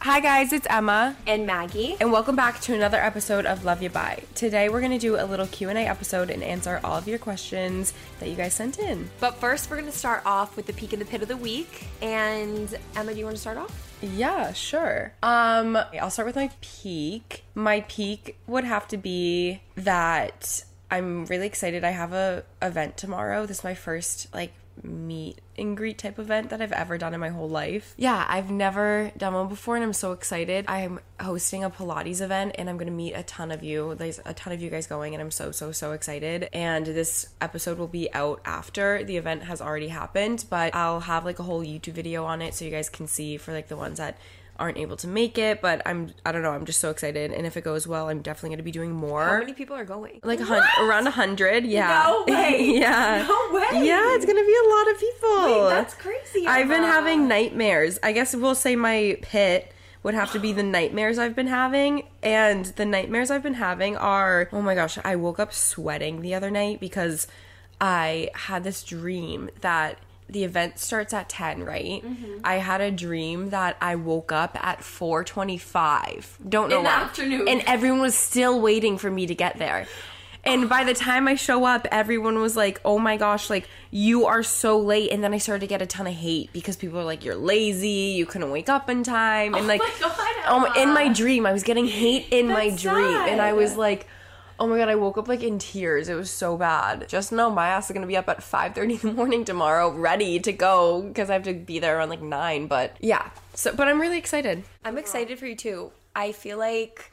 Hi guys, it's Emma. and Maggie. And welcome back to another episode of Love You Bye. Today we're going to do a little Q&A episode and answer all of your questions that you guys sent in. But first, we're going to start off with the peak and the pit of the week. And Emma, do you want to start off? Yeah, sure. Um, I'll start with my peak. My peak would have to be that I'm really excited. I have a event tomorrow. This is my first like meet and greet type event that I've ever done in my whole life. Yeah, I've never done one before and I'm so excited. I'm hosting a Pilates event and I'm going to meet a ton of you. There's a ton of you guys going and I'm so so so excited. And this episode will be out after the event has already happened, but I'll have like a whole YouTube video on it so you guys can see for like the ones that aren't able to make it, but I'm I don't know, I'm just so excited and if it goes well, I'm definitely going to be doing more. How many people are going? like a hun- around a hundred, yeah. No way. yeah. No way. Yeah, it's gonna be a lot of people. Wait, that's crazy. I've been having nightmares. I guess we'll say my pit would have to be the nightmares I've been having. And the nightmares I've been having are oh my gosh, I woke up sweating the other night because I had this dream that the event starts at 10, right? Mm-hmm. I had a dream that I woke up at 4:25. Don't know In the why. afternoon. And everyone was still waiting for me to get there. And by the time I show up, everyone was like, "Oh my gosh, like you are so late." And then I started to get a ton of hate because people are like, "You're lazy, you couldn't wake up in time." And like my God, um, in my dream, I was getting hate in my That's dream and I was like, "Oh my god, I woke up like in tears. It was so bad." Just know my ass is to be up at 5:30 in the morning tomorrow, ready to go because I have to be there around like 9, but yeah. So but I'm really excited. I'm excited for you too. I feel like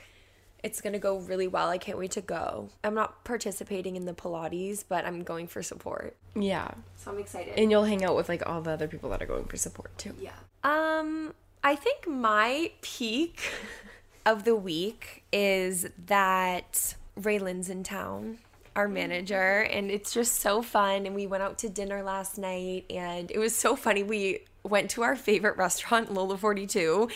it's gonna go really well. I can't wait to go. I'm not participating in the Pilates, but I'm going for support. Yeah. So I'm excited. And you'll hang out with like all the other people that are going for support too. yeah. Um, I think my peak of the week is that Raylan's in town. Our manager, and it's just so fun. And we went out to dinner last night, and it was so funny. We went to our favorite restaurant, Lola 42,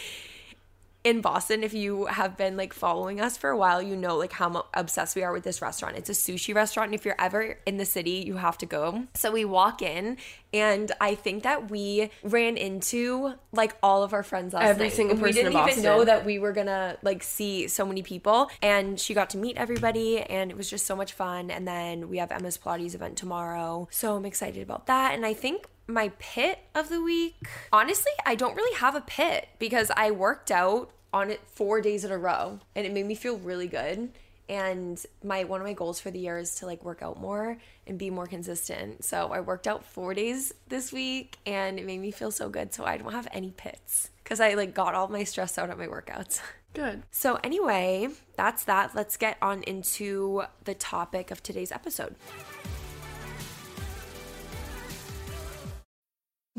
in Boston, if you have been like following us for a while, you know like how obsessed we are with this restaurant. It's a sushi restaurant, and if you're ever in the city, you have to go. So we walk in, and I think that we ran into like all of our friends last Every night. single we person in didn't even Boston. know that we were gonna like see so many people, and she got to meet everybody, and it was just so much fun. And then we have Emma's Pilates event tomorrow, so I'm excited about that. And I think my pit of the week, honestly, I don't really have a pit because I worked out on it four days in a row and it made me feel really good. And my one of my goals for the year is to like work out more and be more consistent. So I worked out four days this week and it made me feel so good. So I don't have any pits because I like got all my stress out at my workouts. Good. So anyway, that's that. Let's get on into the topic of today's episode.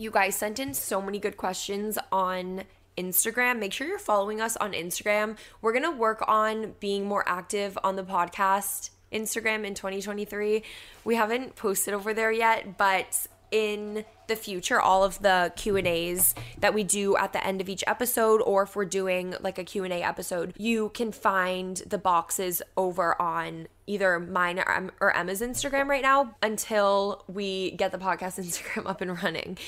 You guys sent in so many good questions on Instagram. Make sure you're following us on Instagram. We're going to work on being more active on the podcast Instagram in 2023. We haven't posted over there yet, but in the future all of the Q&As that we do at the end of each episode or if we're doing like a Q&A episode, you can find the boxes over on either mine or, Em- or Emma's Instagram right now until we get the podcast Instagram up and running.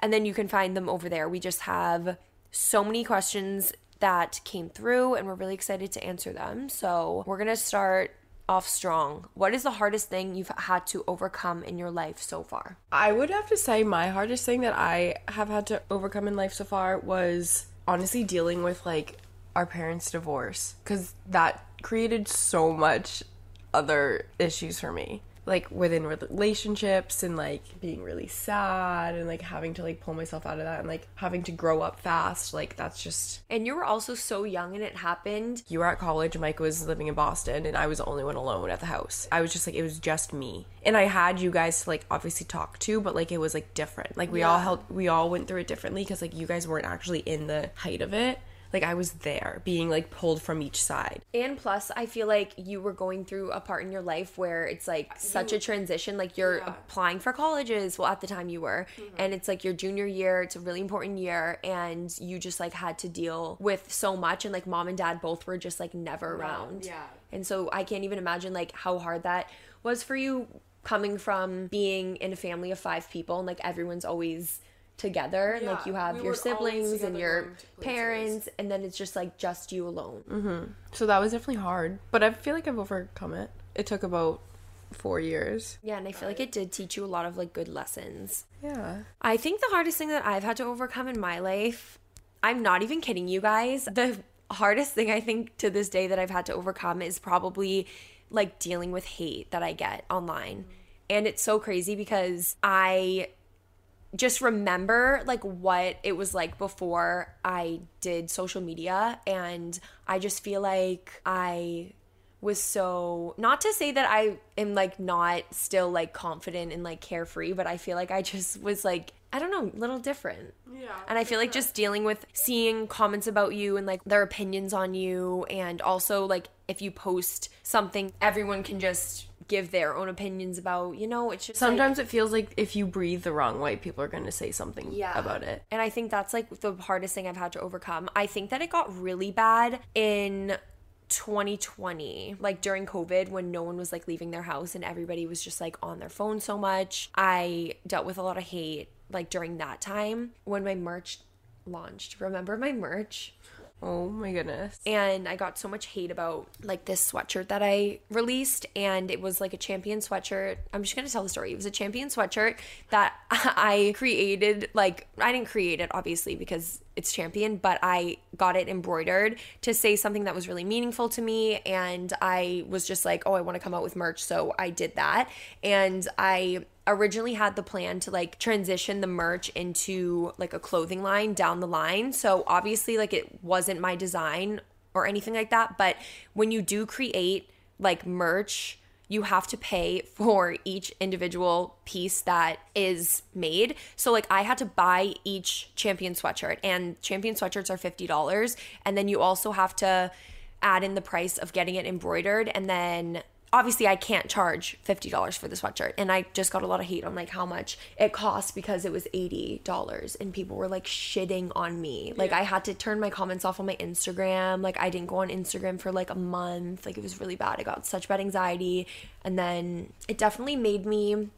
And then you can find them over there. We just have so many questions that came through and we're really excited to answer them. So, we're going to start off strong. What is the hardest thing you've had to overcome in your life so far? I would have to say my hardest thing that I have had to overcome in life so far was honestly dealing with like our parents' divorce because that created so much other issues for me. Like within relationships and like being really sad and like having to like pull myself out of that and like having to grow up fast like that's just and you were also so young and it happened. You were at college mike was living in boston and i was the only one alone at the house. I was just like it was just me. And i had you guys to like obviously talk to but like it was like different. Like we yeah. all held we all went through it differently because like you guys weren't actually in the height of it like I was there being like pulled from each side. And plus, I feel like you were going through a part in your life where it's like such a transition. Like you're yeah. applying for colleges. Well, at the time you were, mm-hmm. and it's like your junior year. It's a really important year, and you just like had to deal with so much. And like mom and dad both were just like never around. Yeah. And so I can't even imagine like how hard that was for you coming from being in a family of five people and like everyone's always together yeah, like you have we your siblings and your parents and then it's just like just you alone. Mm-hmm. so that was definitely hard but i feel like i've overcome it. It took about four years. Yeah and i feel like it did teach you a lot of like good lessons. Yeah. I think the hardest thing that i've had to overcome in my life i'm not even kidding you guys the hardest thing i think to this day that i've had to overcome is probably like dealing with hate that i get online. And it's so crazy because i just remember like what it was like before I did social media and I just feel like I was so not to say that I am like not still like confident and like carefree, but I feel like I just was like I don't know, a little different. Yeah. And I feel like just dealing with seeing comments about you and like their opinions on you and also like if you post something everyone can just give their own opinions about, you know, it's just sometimes like, it feels like if you breathe the wrong way, people are going to say something yeah. about it. And I think that's like the hardest thing I've had to overcome. I think that it got really bad in 2020 like during covid when no one was like leaving their house and everybody was just like on their phone so much i dealt with a lot of hate like during that time when my merch launched remember my merch Oh my goodness. And I got so much hate about like this sweatshirt that I released and it was like a champion sweatshirt. I'm just going to tell the story. It was a champion sweatshirt that I created like I didn't create it obviously because it's champion, but I got it embroidered to say something that was really meaningful to me and I was just like, "Oh, I want to come out with merch." So I did that. And I originally had the plan to like transition the merch into like a clothing line down the line. So obviously like it wasn't my design or anything like that, but when you do create like merch, you have to pay for each individual piece that is made. So like I had to buy each champion sweatshirt and champion sweatshirts are $50 and then you also have to add in the price of getting it embroidered and then obviously I can't charge $50 for the sweatshirt. And I just got a lot of hate on like how much it cost because it was $80 and people were like shitting on me. Like yeah. I had to turn my comments off on my Instagram. Like I didn't go on Instagram for like a month. Like it was really bad. I got such bad anxiety. And then it definitely made me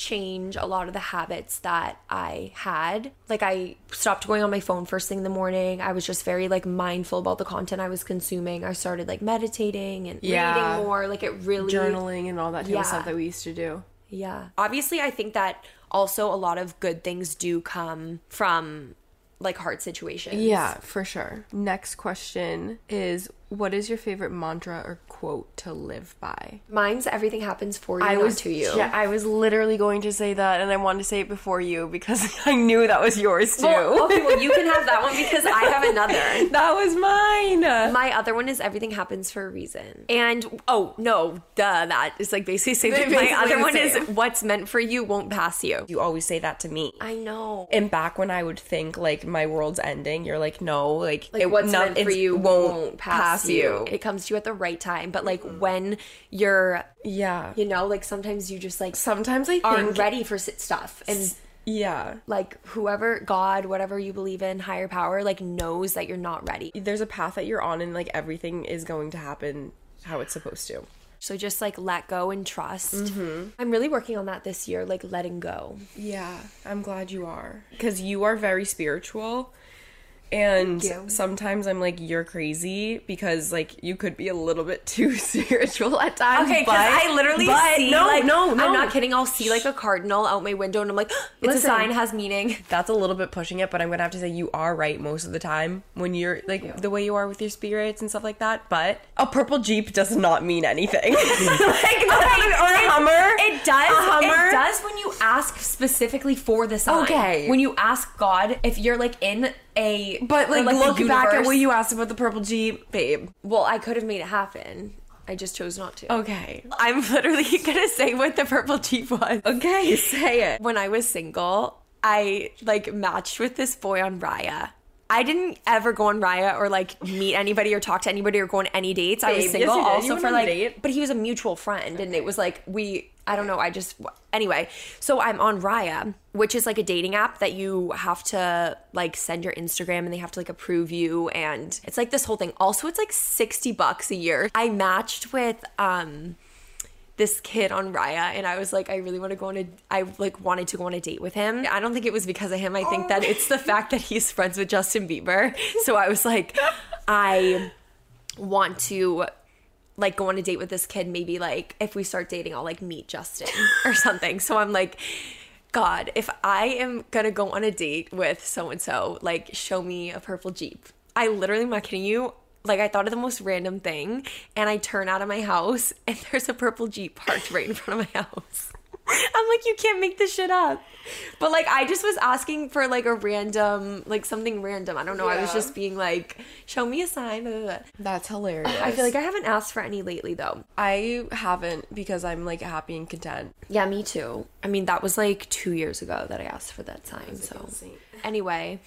change a lot of the habits that I had. Like I stopped going on my phone first thing in the morning. I was just very like mindful about the content I was consuming. I started like meditating and yeah. reading more. Like it really journaling and all that kind yeah. of stuff that we used to do. Yeah. Obviously, I think that also a lot of good things do come from like hard situations. Yeah, for sure. Next question is what is your favorite mantra or quote to live by? Mine's everything happens for you, I was, to you. Yeah, I was literally going to say that and I wanted to say it before you because I knew that was yours too. Well, okay, well you can have that one because I have another. that was mine. My other one is everything happens for a reason. And oh no, duh, that is like basically same thing. My other one is what's meant for you won't pass you. You always say that to me. I know. And back when I would think like my world's ending, you're like, no, like, like it, what's not, meant for you won't, won't pass pass you. It comes to you at the right time. But like when you're, yeah, you know, like sometimes you just like sometimes I aren't ready for stuff and. Yeah. Like whoever, God, whatever you believe in, higher power, like knows that you're not ready. There's a path that you're on and like everything is going to happen how it's supposed to. So just like let go and trust. Mm-hmm. I'm really working on that this year, like letting go. Yeah, I'm glad you are. Because you are very spiritual And sometimes I'm like, you're crazy because like you could be a little bit too spiritual at times. Okay, because I literally but see no, like no, no. I'm not kidding. I'll see like a cardinal out my window, and I'm like, it's Listen. a sign, has meaning. That's a little bit pushing it, but I'm gonna have to say you are right most of the time when you're like the way you are with your spirits and stuff like that. But a purple jeep does not mean anything. like, Okay, or a Hummer. It does. A Hummer. It does when you ask specifically for the sign. Okay. When you ask God if you're like in a But like, the look back at what you asked about the purple jeep, babe. Well, I could have made it happen. I just chose not to. Okay. I'm literally gonna say what the purple jeep was. Okay, say it. When I was single, I like matched with this boy on Raya. I didn't ever go on Raya or like meet anybody or talk to anybody or go on any dates. I was Babe, yes, single. You also for like, but he was a mutual friend, and it was like we. I don't know. I just anyway. So I'm on Raya, which is like a dating app that you have to like send your Instagram and they have to like approve you, and it's like this whole thing. Also, it's like sixty bucks a year. I matched with um this kid on Raya and I was like I really want to go on a I like wanted to go on a date with him. I don't think it was because of him. I think that it's the fact that he's friends with Justin Bieber. So I was like I want to like go on a date with this kid maybe like if we start dating I'll like meet Justin or something. So I'm like God, if I am gonna go on a date with so and so, like show me a purple Jeep. I literally am not kidding you. Like I thought of the most random thing and I turn out of my house and there's a purple Jeep parked right in front of my house. I'm like, you can't make this shit up. But like I just was asking for like a random like something random. I don't know. I was just being like, show me a sign. blah, blah, blah. That's hilarious. I feel like I haven't asked for any lately though. I haven't because I'm like happy and content. Yeah, me too. I mean, that was like two years ago that I asked for that sign. So, anyway,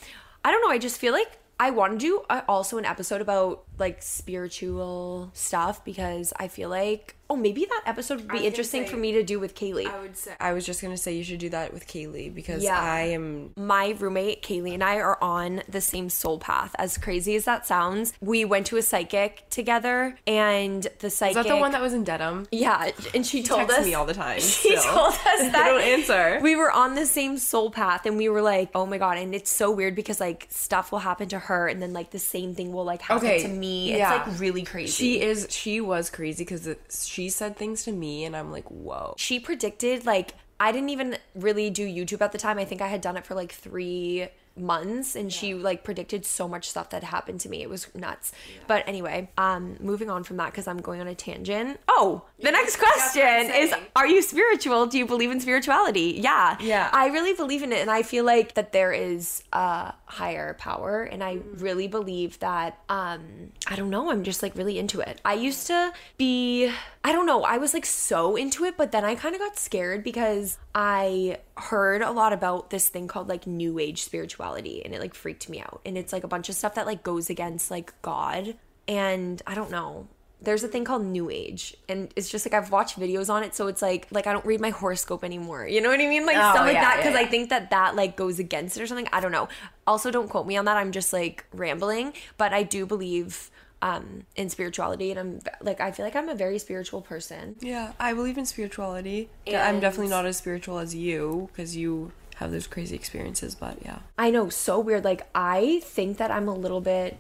I don't know. I just feel like I want to do uh, also an episode about like spiritual stuff because I feel like, oh, maybe that episode would be interesting for me to do with Kaylee. I would say I was just gonna say you should do that with Kaylee because Yeah. I am my roommate Kaylee and I are on the same soul path. As crazy as that sounds, we went to a psychic together, and the psychic. Is that the one that was in Dedham? Yeah, and she told texts us me all the time, She still. told us They that don't answer. We were on the same soul path, and we were like, "Oh my god!" And it's so weird because like stuff will happen to her, and then like the same thing will like happen Okay, to me. It's yeah. like really crazy. She is. She was crazy because she said things to me, and I'm like, whoa. she predicted like I didn't even really do YouTube at the time. I think I had done it for like three months and she like predicted so much stuff that happened to me. It was nuts. But anyway, um moving on from that because I'm going on a tangent. Oh, the next question is are you spiritual? Do you believe in spirituality? Yeah. Yeah. I really believe in it and I feel like that there is a higher power and I really believe that um I don't know, I'm just like really into it. I used to be I don't know, I was like so into it, but then I kind of got scared because I heard a lot about this thing called like new age spirituality and it like freaked me out. And it's like a bunch of stuff that like goes against like God and I don't know. There's a thing called new age and it's just like I've watched videos on it so it's like like I don't read my horoscope anymore. You know what I mean? Like Oh, stuff like yeah, that yeah, cuz I think that that like goes against it or something. I don't know. Also don't quote me on that. I'm just like rambling, but I do believe um in spirituality and I'm like I feel like I'm a very spiritual person. Yeah, I believe in spirituality. I'm definitely not as spiritual as you because you have those crazy experiences. But yeah, I know, so weird. Like I think that I'm a little bit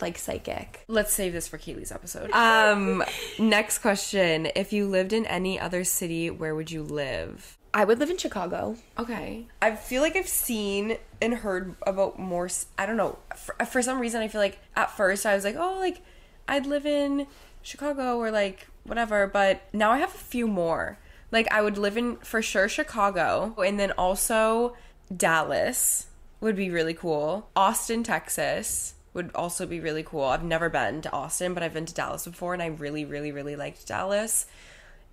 like psychic. let's save this for Kaylee's episode. Um, next question: If you lived in any other city, where would you live? I would live in Chicago. Okay. I feel like I've seen and heard about more. I don't know. For, for some reason, I feel like at first I was like, oh, like I'd live in Chicago or like whatever. But now I have a few more. Like I would live in for sure Chicago, and then also Dallas would be really cool. Austin, Texas would also be really cool. I've never been to Austin, but I've been to Dallas before, and I really, really, really liked Dallas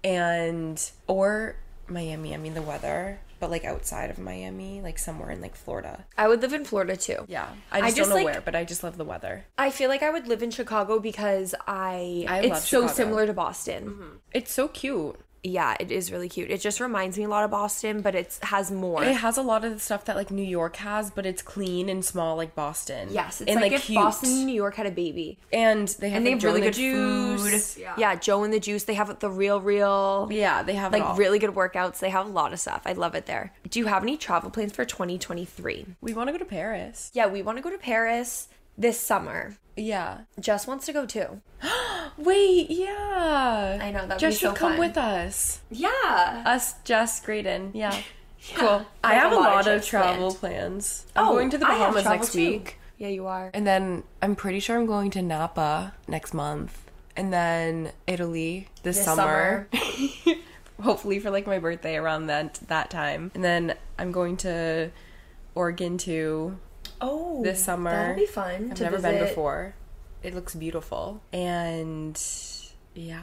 and or Miami. I mean the weather, but like outside of Miami, like somewhere in like Florida. I would live in Florida too. Yeah, I I just, just, don't know like- where, but I just love the weather. I feel like I would live in Chicago because I, I it's so Chicago. similar to Boston. Mm-hmm. It's so cute. Yeah, it is really cute. It just reminds me a lot of Boston, but it has more. It has a lot of the stuff that like New York has, but it's clean and small like Boston. yes, it's and like, if Boston and New York had a baby. and they have And they like, have Joe really good juice. food. Yeah. Joe and the Juice. They have the real, real. Yeah, they have Like all. really good workouts. They have a lot of stuff. I love it there. Do you have any travel plans for 2023? We want to go to Paris. Yeah, we want to go to Paris this summer. Yeah. Jess wants to go too. Wait, yeah. I know, that'd Jess so should come fun. with us. Yeah. Us, Jess, Graydon. Yeah. Cool. I have a lot of trips travel planned. plans. I'm Oh, going to the Bahamas next too. week. Yeah, you are. And then I'm pretty sure I'm going to Napa next month. And then Italy this, This summer. Hopefully for like my birthday around that that time. And then I'm going to Oregon too Oh, this summer. That'll be fun. I've to never been before. It looks beautiful. And yeah.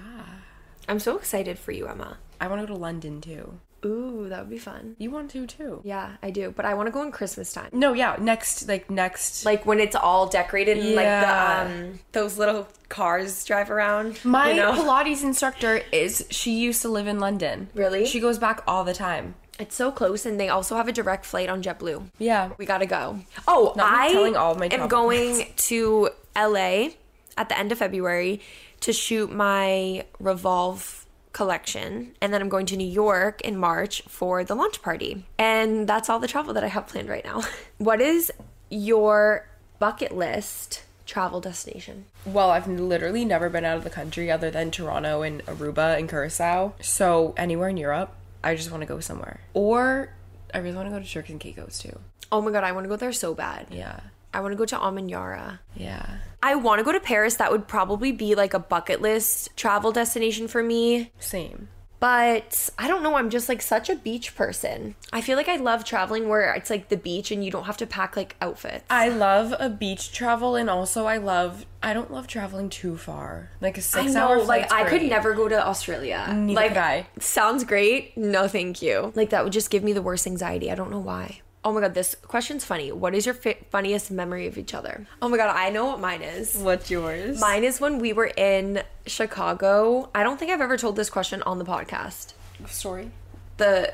I'm so excited for you, Emma. I want to go to London too. Ooh, that would be fun. You want to too. Yeah, I do. But I want to go in Christmas time. No, yeah, next like next Like when it's all decorated and Yeah. like the um those little cars drive around. My you know? Pilates instructor is she used to live in London. Really? She goes back all the time. It's so close, and they also have a direct flight on JetBlue. Yeah. We gotta go. Oh, Not I telling all my am going to LA at the end of February to shoot my Revolve collection, and then I'm going to New York in March for the launch party. And that's all the travel that I have planned right now. what is your bucket list travel destination? Well, I've literally never been out of the country other than Toronto and Aruba and Curacao. So anywhere in Europe, I just want to go somewhere. Or I really want to go to Turks and Caicos too. Oh my god, I want to go there so bad. Yeah. I want to go to Amanyara. Yeah. I want to go to Paris. That would probably be like a bucket list travel destination for me. Same. But I don't know. I'm just like such a beach person. I feel like I love traveling where it's like the beach and you don't have to pack like outfits. I love a beach travel and also I love I don't love traveling too far. Like a six I know, hour like I could never go to Australia. Neither like sounds great. No, thank you. Like that would just give me the worst anxiety. I don't know why. Oh my god, this question's funny. What is your fi- funniest memory of each other? Oh my god, I know what mine is. What's yours? Mine is when we were in Chicago. I don't think I've ever told this question on the podcast. story. the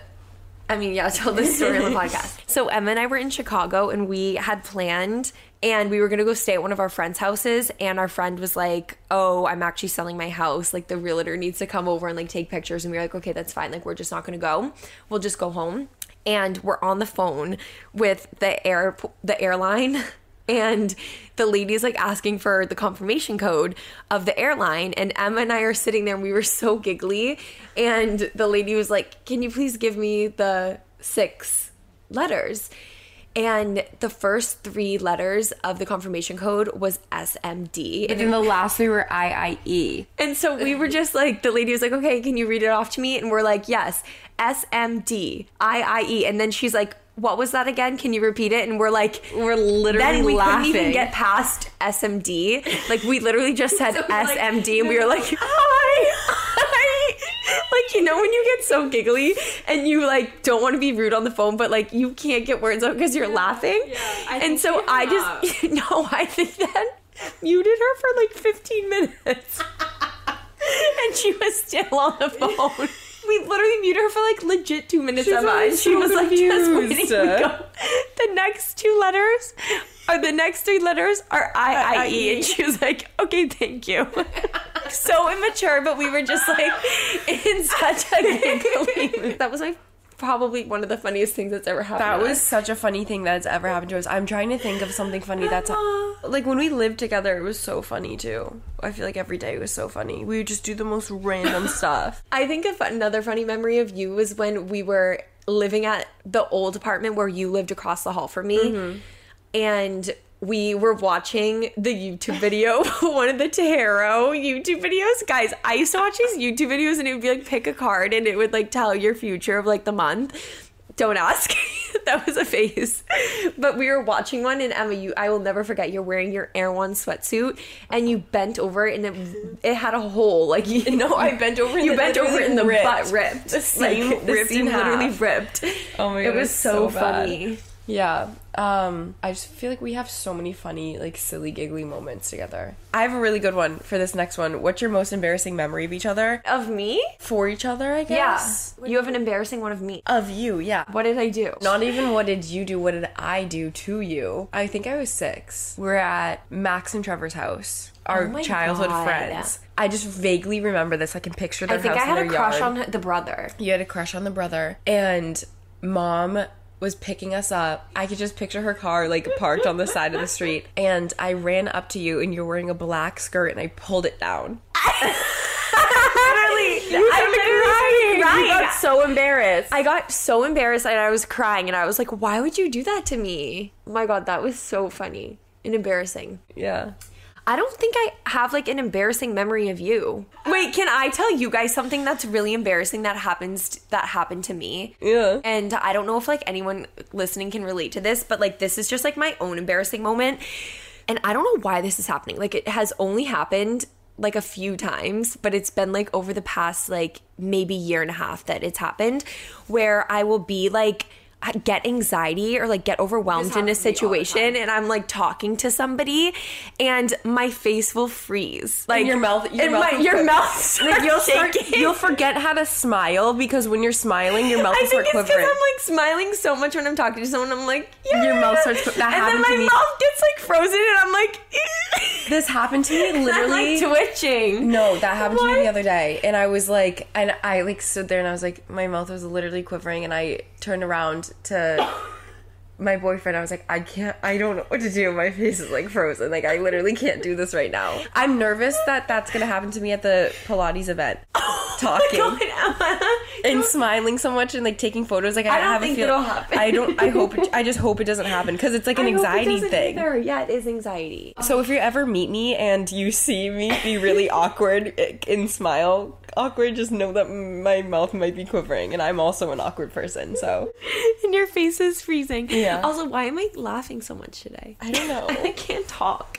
I mean, yeah, I told this story on the podcast. So Emma and I were in Chicago and we had planned and we were gonna go stay at one of our friends' houses and our friend was like, Oh, I'm actually selling my house. Like the realtor needs to come over and like take pictures and we were like, Okay, that's fine. Like we're just not gonna go. We'll just go home. And we're on the phone with the air the airline. And the lady's like asking for the confirmation code of the airline. And emma and i are sitting there and we were so giggly. And the lady was like can you please give me the six letters and the first three letters of the confirmation code was smd And then the last three were IIE. and so we were just like, the lady was like, okay, can you read it off to me? And we're like, yes, SMD, IIE. And then she's like, what was that again? Can you repeat it? And we're like, We're literally then we laughing. couldn't even get past SMD. Like we literally just said So we're like- SMD and we were like, hi. Like, you know, when you get so giggly and you like don't want to be rude on the phone, but like you can't get words out because you're laughing. I and so I just, you no, I think that muted her for like 15 minutes. and she was still on the phone. We literally muted her for like legit two minutes, She's Emma, and she so was like just waiting go. The next two letters are the next three letters are I I E, and she was like, "Okay, thank you." so immature, but we were just like in such a giggly. That was my probably one of the funniest things that's ever happened. That was such a funny thing that's ever happened to us. I'm trying to think of something funny that's like when we lived together. It was so funny too. I feel like every day was so funny. We would just do the most random stuff. I think of another funny memory of you was when we were living at the old apartment where you lived across the hall from me. Mm-hmm. And we were watching the YouTube video, one of the tarot YouTube videos. Guys, I used to watch these YouTube videos and it would be like pick a card and it would like tell your future of like the month. Don't ask. that was a face. But we were watching one and Emma, you I will never forget you're wearing your Erewhon sweatsuit and you bent over and it, it had a hole. Like you No, I bent over You bent it over and the ripped. butt ripped. The seam like, the ripped seam literally ripped. Oh my god. it was it's so, so bad. funny. Yeah. Um, I just feel like we have so many funny, like silly, giggly moments together. I have a really good one for this next one. What's your most embarrassing memory of each other? Of me? For each other, I guess. Yeah. You have an embarrassing one of me. Of you, yeah. What did I do? Not even what did you do, what did I do to you? I think I was six. We're at Max and Trevor's house. Our Oh childhood God. friends. I just vaguely remember this. I can picture their I think I had a crush yard. on the brother. You had a crush on the brother, and mom was picking us up. I could just picture her car like parked on the side of the street, and I ran up to you, and you're wearing a black skirt, and I pulled it down. literally, You I literally crying. You got so embarrassed. I got so embarrassed and I was crying and I was like, why would you do that to me? Oh my god, that was so funny and embarrassing. yeah. I don't think I have like an embarrassing memory of you. Wait, can I tell you guys something that's really embarrassing that happens that happened to me? Yeah. And I don't know if like anyone listening can relate to this, but like this is just like my own embarrassing moment. And I don't know why this is happening. Like it has only happened like a few times, but it's been like over the past like maybe year and a half that it's happened where I will be like get anxiety or like get overwhelmed in a situation and I'm like talking to somebody and my face will freeze. Like your mouth- your and mouth my, your mouth Like you'll starts start, you'll forget how to smile because when you're smiling, your mouth I will start think it's because quivering. I'm like smiling so much when I'm talking to someone. I'm like, yeah. Your mouth starts that and then my mouth gets like frozen, and I'm like, this happened to me I'm literally. like twitching. No, that happened to me the other day, and I was like, and I like stood there, and I was like, my mouth was literally quivering, and I turned around to my boyfriend. I was like, I can't, I don't know what to do. My face is like frozen. Like I literally can't do this right now. I'm nervous that that's gonna happen to me at the Pilates event. Oh Talking God, Emma. And smiling so much and like taking photos. Like I, I don't have think a feel. it'll happen. I don't. I hope. It, I just hope it doesn't happen because it's like an I anxiety thing. either. Yeah, it is anxiety. So if you ever meet me and you see me be really awkward and smile awkward, just know that my mouth might be quivering, and I'm also an awkward person. So and your face is freezing. Yeah. Also, why am I laughing so much today? I don't know. I can't talk.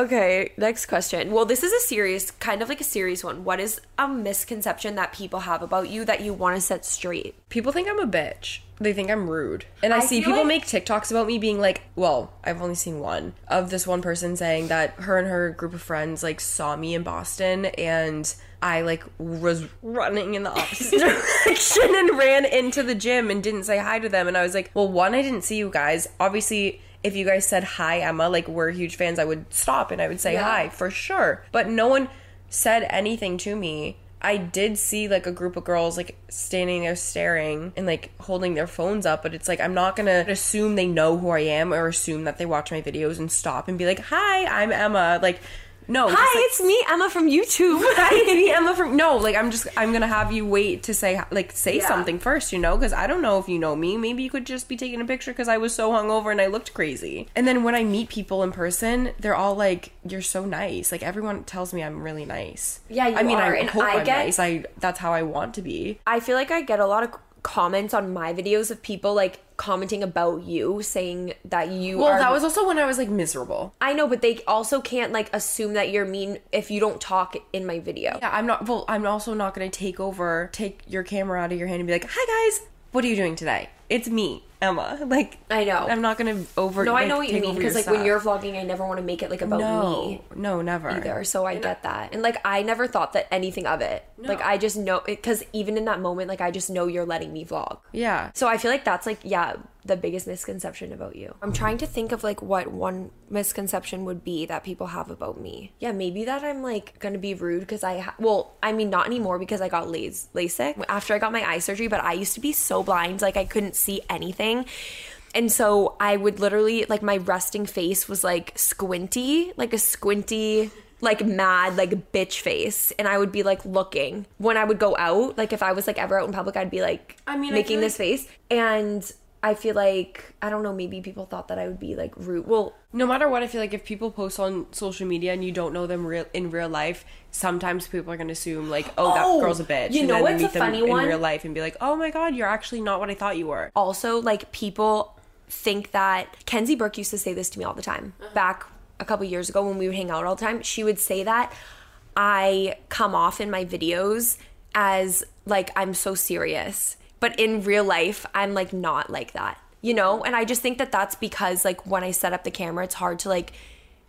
Okay, next question. Well, this is a serious, kind of like a serious one. What is a misconception that people have about you that you want to set straight? people think I'm a bitch. They think I'm rude, and I, I see people like- make TikToks about me being like, "Well, I've only seen one of this one person saying that her and her group of friends like saw me in Boston and." I like was running in the opposite direction and ran into the gym and didn't say hi to them. And I was like, well, one, I didn't see you guys. Obviously, if you guys said hi, Emma, like we're huge fans, I would stop and I would say Yeah. hi for sure. But no one said anything to me. I did see like a group of girls like standing there staring and like holding their phones up, but it's like I'm not gonna assume they know who I am or assume that they watch my videos and stop and be like, "Hi, I'm Emma." Like, no, Hi, like, it's me, Emma from YouTube. Hi, it's me, Emma from no, like I'm just I'm gonna have you wait to say like say Yeah. something first, you know, because I don't know if you know me. Maybe you could just be taking a picture because I was so hungover and I looked crazy. And then when I meet people in person, they're all like, "You're so nice." Like everyone tells me I'm really nice. Yeah, you I mean, are, I hope I I'm get- nice. I that's how I want to be. I feel like I get a lot of comments on my videos of people like commenting about you saying that you Well, are that was also when I was like miserable. I know, but they also can't like assume that you're mean if you don't talk in my video. Yeah, I'm not. Well, I'm also not gonna take over, take your camera out of your hand and be like, "Hi guys, what are you doing today?" It's me, Emma. Like I know. I'm not gonna over. No, I know what you mean because like when you're vlogging, I never want to make it like about no, me no, never either. So I get that, and like I never thought that anything of it. Like I just know because even in that moment, like I just know you're letting me vlog. Yeah. So I feel like that's like yeah the biggest misconception about you. I'm trying to think of like what one misconception would be that people have about me. Yeah, maybe that I'm like gonna be rude because I ha- well, I mean not anymore because I got las- LASIK after I got my eye surgery, but I used to be so blind like I couldn't see anything. And so I would literally like my resting face was like squinty, like a squinty like mad like bitch face and I would be like looking when I would go out like if I was like ever out in public I'd be like I mean, making this face and I feel like I don't know maybe people thought that I would be like rude well No matter what, I feel like if people post on social media and you don't know them real in real life, sometimes people are gonna assume like, "Oh, that Oh, girl's a bitch." you and know then what's a funny in one? real life and be like, "Oh my god, you're actually not what I thought you were." also like people think that Kenzie Burke used to say this to me all the time Uh-huh. back a couple years ago when we would hang out all the time she would say that I come off in my videos as like I'm so serious, but in real life, I'm like not like that, you know? And I just think that that's because like when I set up the camera, it's hard to like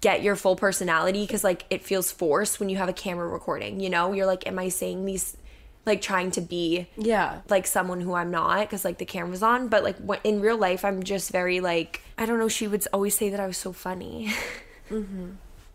get your full personality because like it feels forced when you have a camera recording, you know? You're like, am I saying these, like trying to be Yeah. like someone who I'm not because like the camera's on, but like when, in real life, I'm just very like I don't know. She would always say that I was so funny.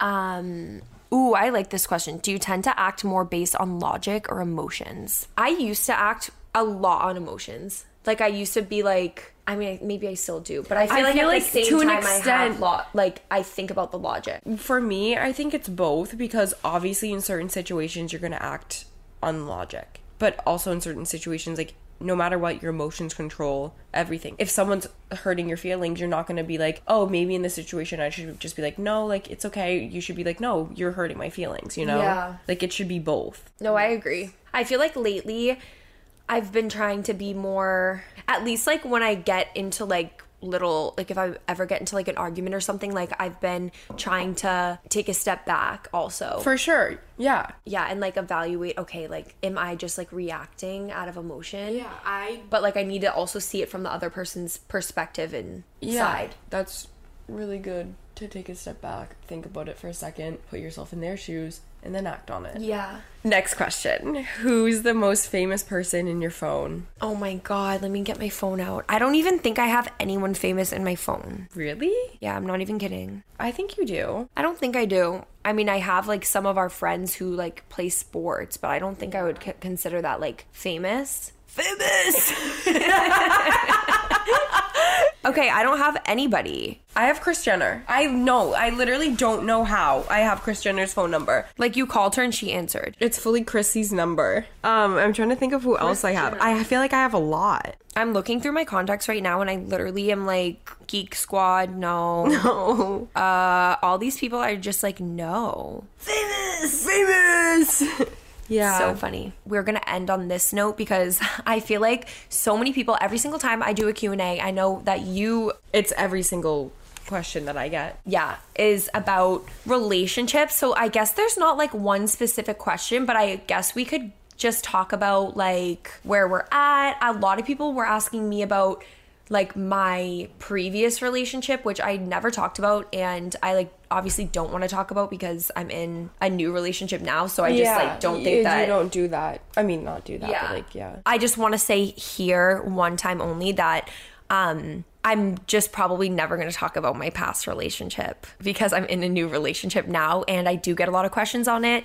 Um. Ooh, I like this question. Do you tend to act more based on logic or emotions? I used to act a lot on emotions. Like I used to be like. I mean, maybe I still do, but I feel I like feel at like the same to an time I have extent- lo- like I think about the logic. For me, I think it's both because obviously in certain situations you're going to act on logic, but also in certain situations like no matter what your emotions control everything. If someone's hurting your feelings, you're not going to be like, "Oh, maybe in this situation I should just be like, "No, like it's okay." You should be like, "No, you're hurting my feelings," you know? Yeah. Like it should be both. No, I agree. I feel like lately I've been trying to be more at least like when I get into like little like if I ever get into like an argument or something like I've been trying to take a step back also. For sure. Yeah. yeah, and like evaluate okay, like am I just like reacting out of emotion? Yeah, I But like I need to also see it from the other person's perspective and side. That's really good to take a step back, think about it for a second, put yourself in their shoes, and then act on it. Yeah. Next question Who's the most famous person in your phone? Oh my god, let me get my phone out. I don't even think I have anyone famous in my phone. Really? Yeah, I'm not even kidding. I think you do. I don't think I do. I mean, I have like some of our friends who like play sports, but I don't think I would c- consider that like famous. Famous. okay, I don't have anybody. I have Kris Jenner. I know. I literally don't know how I have Kris Jenner's phone number. Like you called her and she answered. It's fully Chrissy's number. Um, I'm trying to think of who else I have. I feel like I have a lot. I'm looking through my contacts right now and I literally am like Geek Squad, no. No. Uh all these people are just like no. famous, famous. yeah. So funny. We're going to end on this note because I feel like so many people every single time I do a Q&A, I know that you it's every single question that I get. yeah, is about relationships. So I guess there's not like one specific question, but I guess we could just talk about like where we're at. A lot of people were asking me about like my previous relationship, which I never talked about and I like obviously don't want to talk about because I'm in a new relationship now, so I just like don't think you, that you don't do that. I mean, not do that. Yeah. But like, yeah. I just want to say here one time only that um I'm just probably never going to talk about my past relationship because I'm in a new relationship now and I do get a lot of questions on it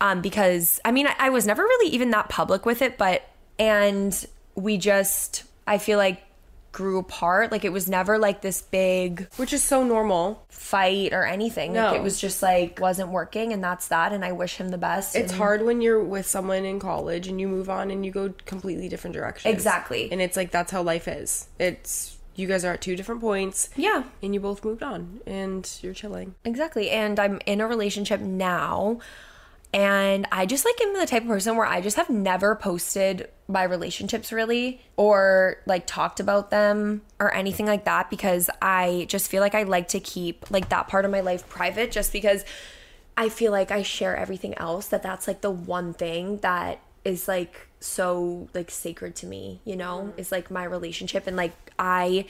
um because I mean I, I was never really even that public with it but and we just I feel like grew apart like it was never like this big Which is so normal. fight or anything like it was just like wasn't working and that's that and I wish him the best It's and- hard when you're with someone in college and you move on and you go completely different directions. Exactly. And it's like that's how life is. It's you guys are at two different points. yeah And you both moved on and you're chilling. Exactly. And I'm in a relationship now. And I just like am the type of person where I just have never posted my relationships really or like talked about them or anything like that because I just feel like I like to keep like that part of my life private just because I feel like I share everything else that that's like the one thing that is like so like sacred to me, you know? Mm-hmm. Is like my relationship and like I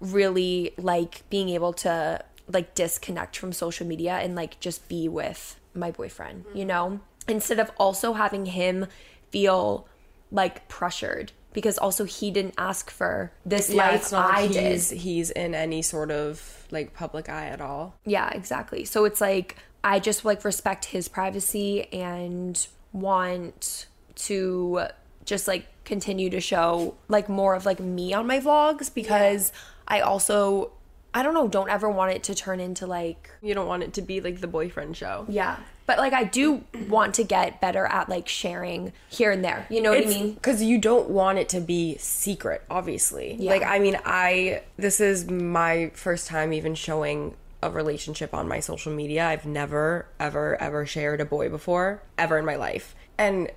really like being able to like disconnect from social media and like just be with my boyfriend, you mm-hmm. know? Instead of also having him feel like pressured because also he didn't ask for this Yeah, life it's not I like did. he's he's in any sort of like public eye at all. Yeah, exactly. So it's like I just like respect his privacy and want to just like continue to show like more of like me on my vlogs because I also I don't know, don't ever want it to turn into like You don't want it to be like the boyfriend show. yeah. But like I do want to get better at like sharing here and there. You know what I mean? because you don't want it to be secret obviously Yeah. like i mean i this is my first time even showing a relationship on my social media i've never ever ever shared a boy before ever in my life and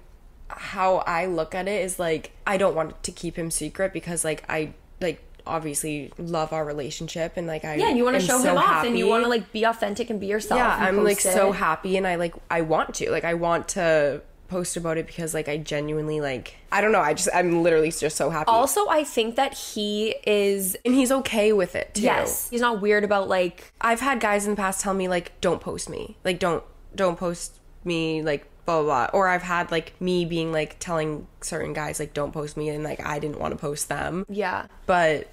how i look at it is like i don't want to keep him secret because like i like obviously love our relationship and like I Yeah, you want to show so him off and you want to like be authentic and be yourself. yeah i'm like post so happy and i like i want to. Like i want to post about it because like i genuinely like i don't know i just i'm literally just so happy. Also, I think that he is and he's okay with it too. Yes, he's not weird about like i've had guys in the past tell me like don't post me. Like don't don't post me like blah blah blah. Or i've had like me being like telling certain guys like don't post me and like i didn't want to post them. Yeah. but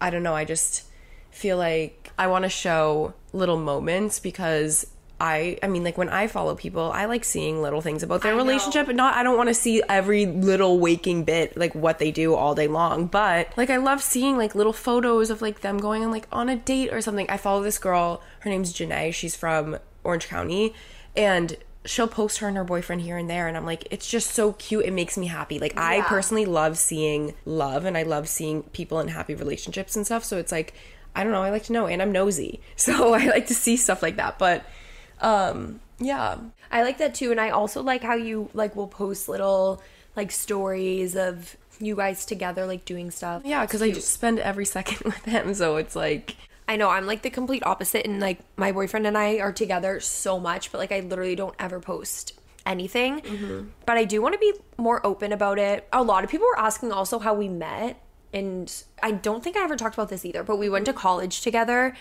I don't know. I just feel like I want to show little moments because I I mean like when I follow people, I like seeing little things about their I know. relationship and not I don't want to see every little waking bit like what they do all day long, but like I love seeing like little photos of like them going on like on a date or something. I follow this girl, her name's Janae, she's from Orange County and she'll post her and her boyfriend here and there and I'm like it's just so cute. It makes me happy. Like I personally love seeing love and I love seeing people in happy relationships and stuff so it's like I don't know I like to know and I'm nosy so I like to see stuff like that but um yeah. I like that too, and I also like how you like will post little like stories of you guys together like doing stuff. yeah because I just spend every second with him so it's like I know I'm like the complete opposite, and like my boyfriend and I are together so much, but like I literally don't ever post anything. Mm-hmm. But I do want to be more open about it. A lot of people were asking also how we met, and I don't think I ever talked about this either. But we went to college together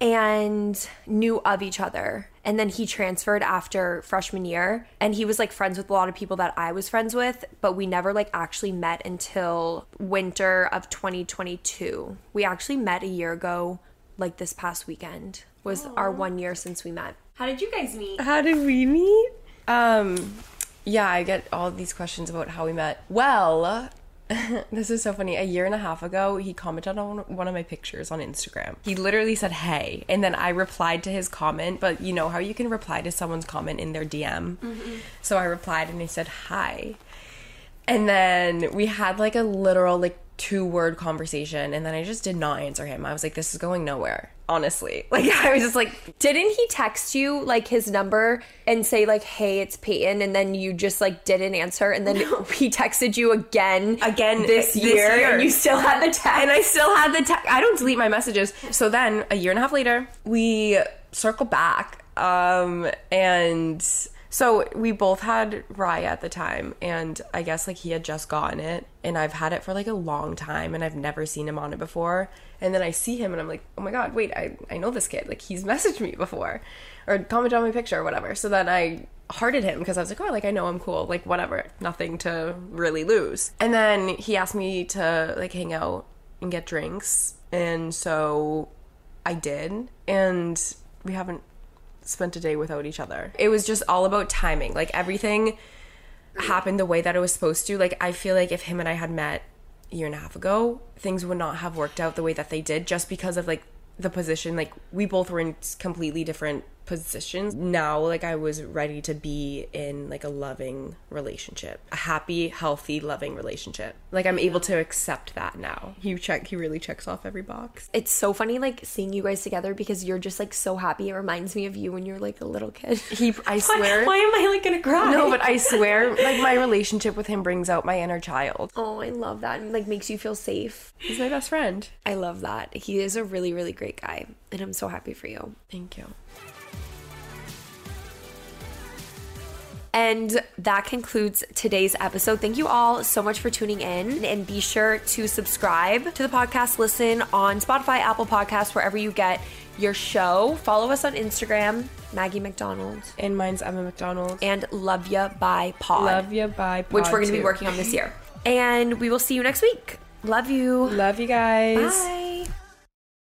and knew of each other. And then he transferred after freshman year and he was like friends with a lot of people that I was friends with, but we never like actually met until winter of 2022. We actually met a year ago, like this past weekend was our one year since we met. How did you guys meet? How did we meet? Um, yeah, I get all these questions about how we met. Well, this is so funny. A year and a half ago, he commented on one of my pictures on Instagram. He literally said, "Hey," and then I replied to his comment. But you know how you can reply to someone's comment in their DM. So I replied and he said, "Hi," and then we had like a literal like two word conversation and then I just did not answer him. I was like, this is going nowhere. Honestly. Like I was just like Didn't he text you like his number and say like, "Hey, it's Peyton," and then you just like didn't answer, and then he texted you again, Again this, this year, year. and you still had the text. and I still had the text. I don't delete my messages. So then a year and a half later, we circle back. Um, and so we both had Raya at the time, and I guess like he had just gotten it, and I've had it for like a long time, and I've never seen him on it before. And then I see him, and I'm like, oh my god, wait, I I know this kid. Like he's messaged me before, or commented on my picture or whatever. So then I hearted him because I was like, oh, like I know I'm cool, like whatever, nothing to really lose. And then he asked me to like hang out and get drinks, and so I did, and we haven't spent a day without each other. It was just all about timing. Like everything happened the way that it was supposed to. Like I feel like if him and I had met a year and a half ago, things would not have worked out the way that they did just because of like the position like we both were in completely different positions now like i was ready to be in like a loving relationship a happy healthy loving relationship like i'm able to accept that now he check he really checks off every box it's so funny like seeing you guys together because you're just like so happy. It reminds me of you when you're like a little kid. he i Why- swear Why, am I like gonna cry? no but i swear like my relationship with him brings out my inner child Oh, I love that. And like makes you feel safe. he's my best friend I love that. He is a really, really great guy. And I'm so happy for you. thank you And that concludes today's episode. Thank you all so much for tuning in. And be sure to subscribe to the podcast, listen on Spotify, Apple Podcasts, wherever you get your show. Follow us on Instagram, Maggie McDonald, and mine's emma mcdonald and Love Ya by Pod. love you bye which we're going to be working on this year. And we will see you next week. Love you. love you guys Bye.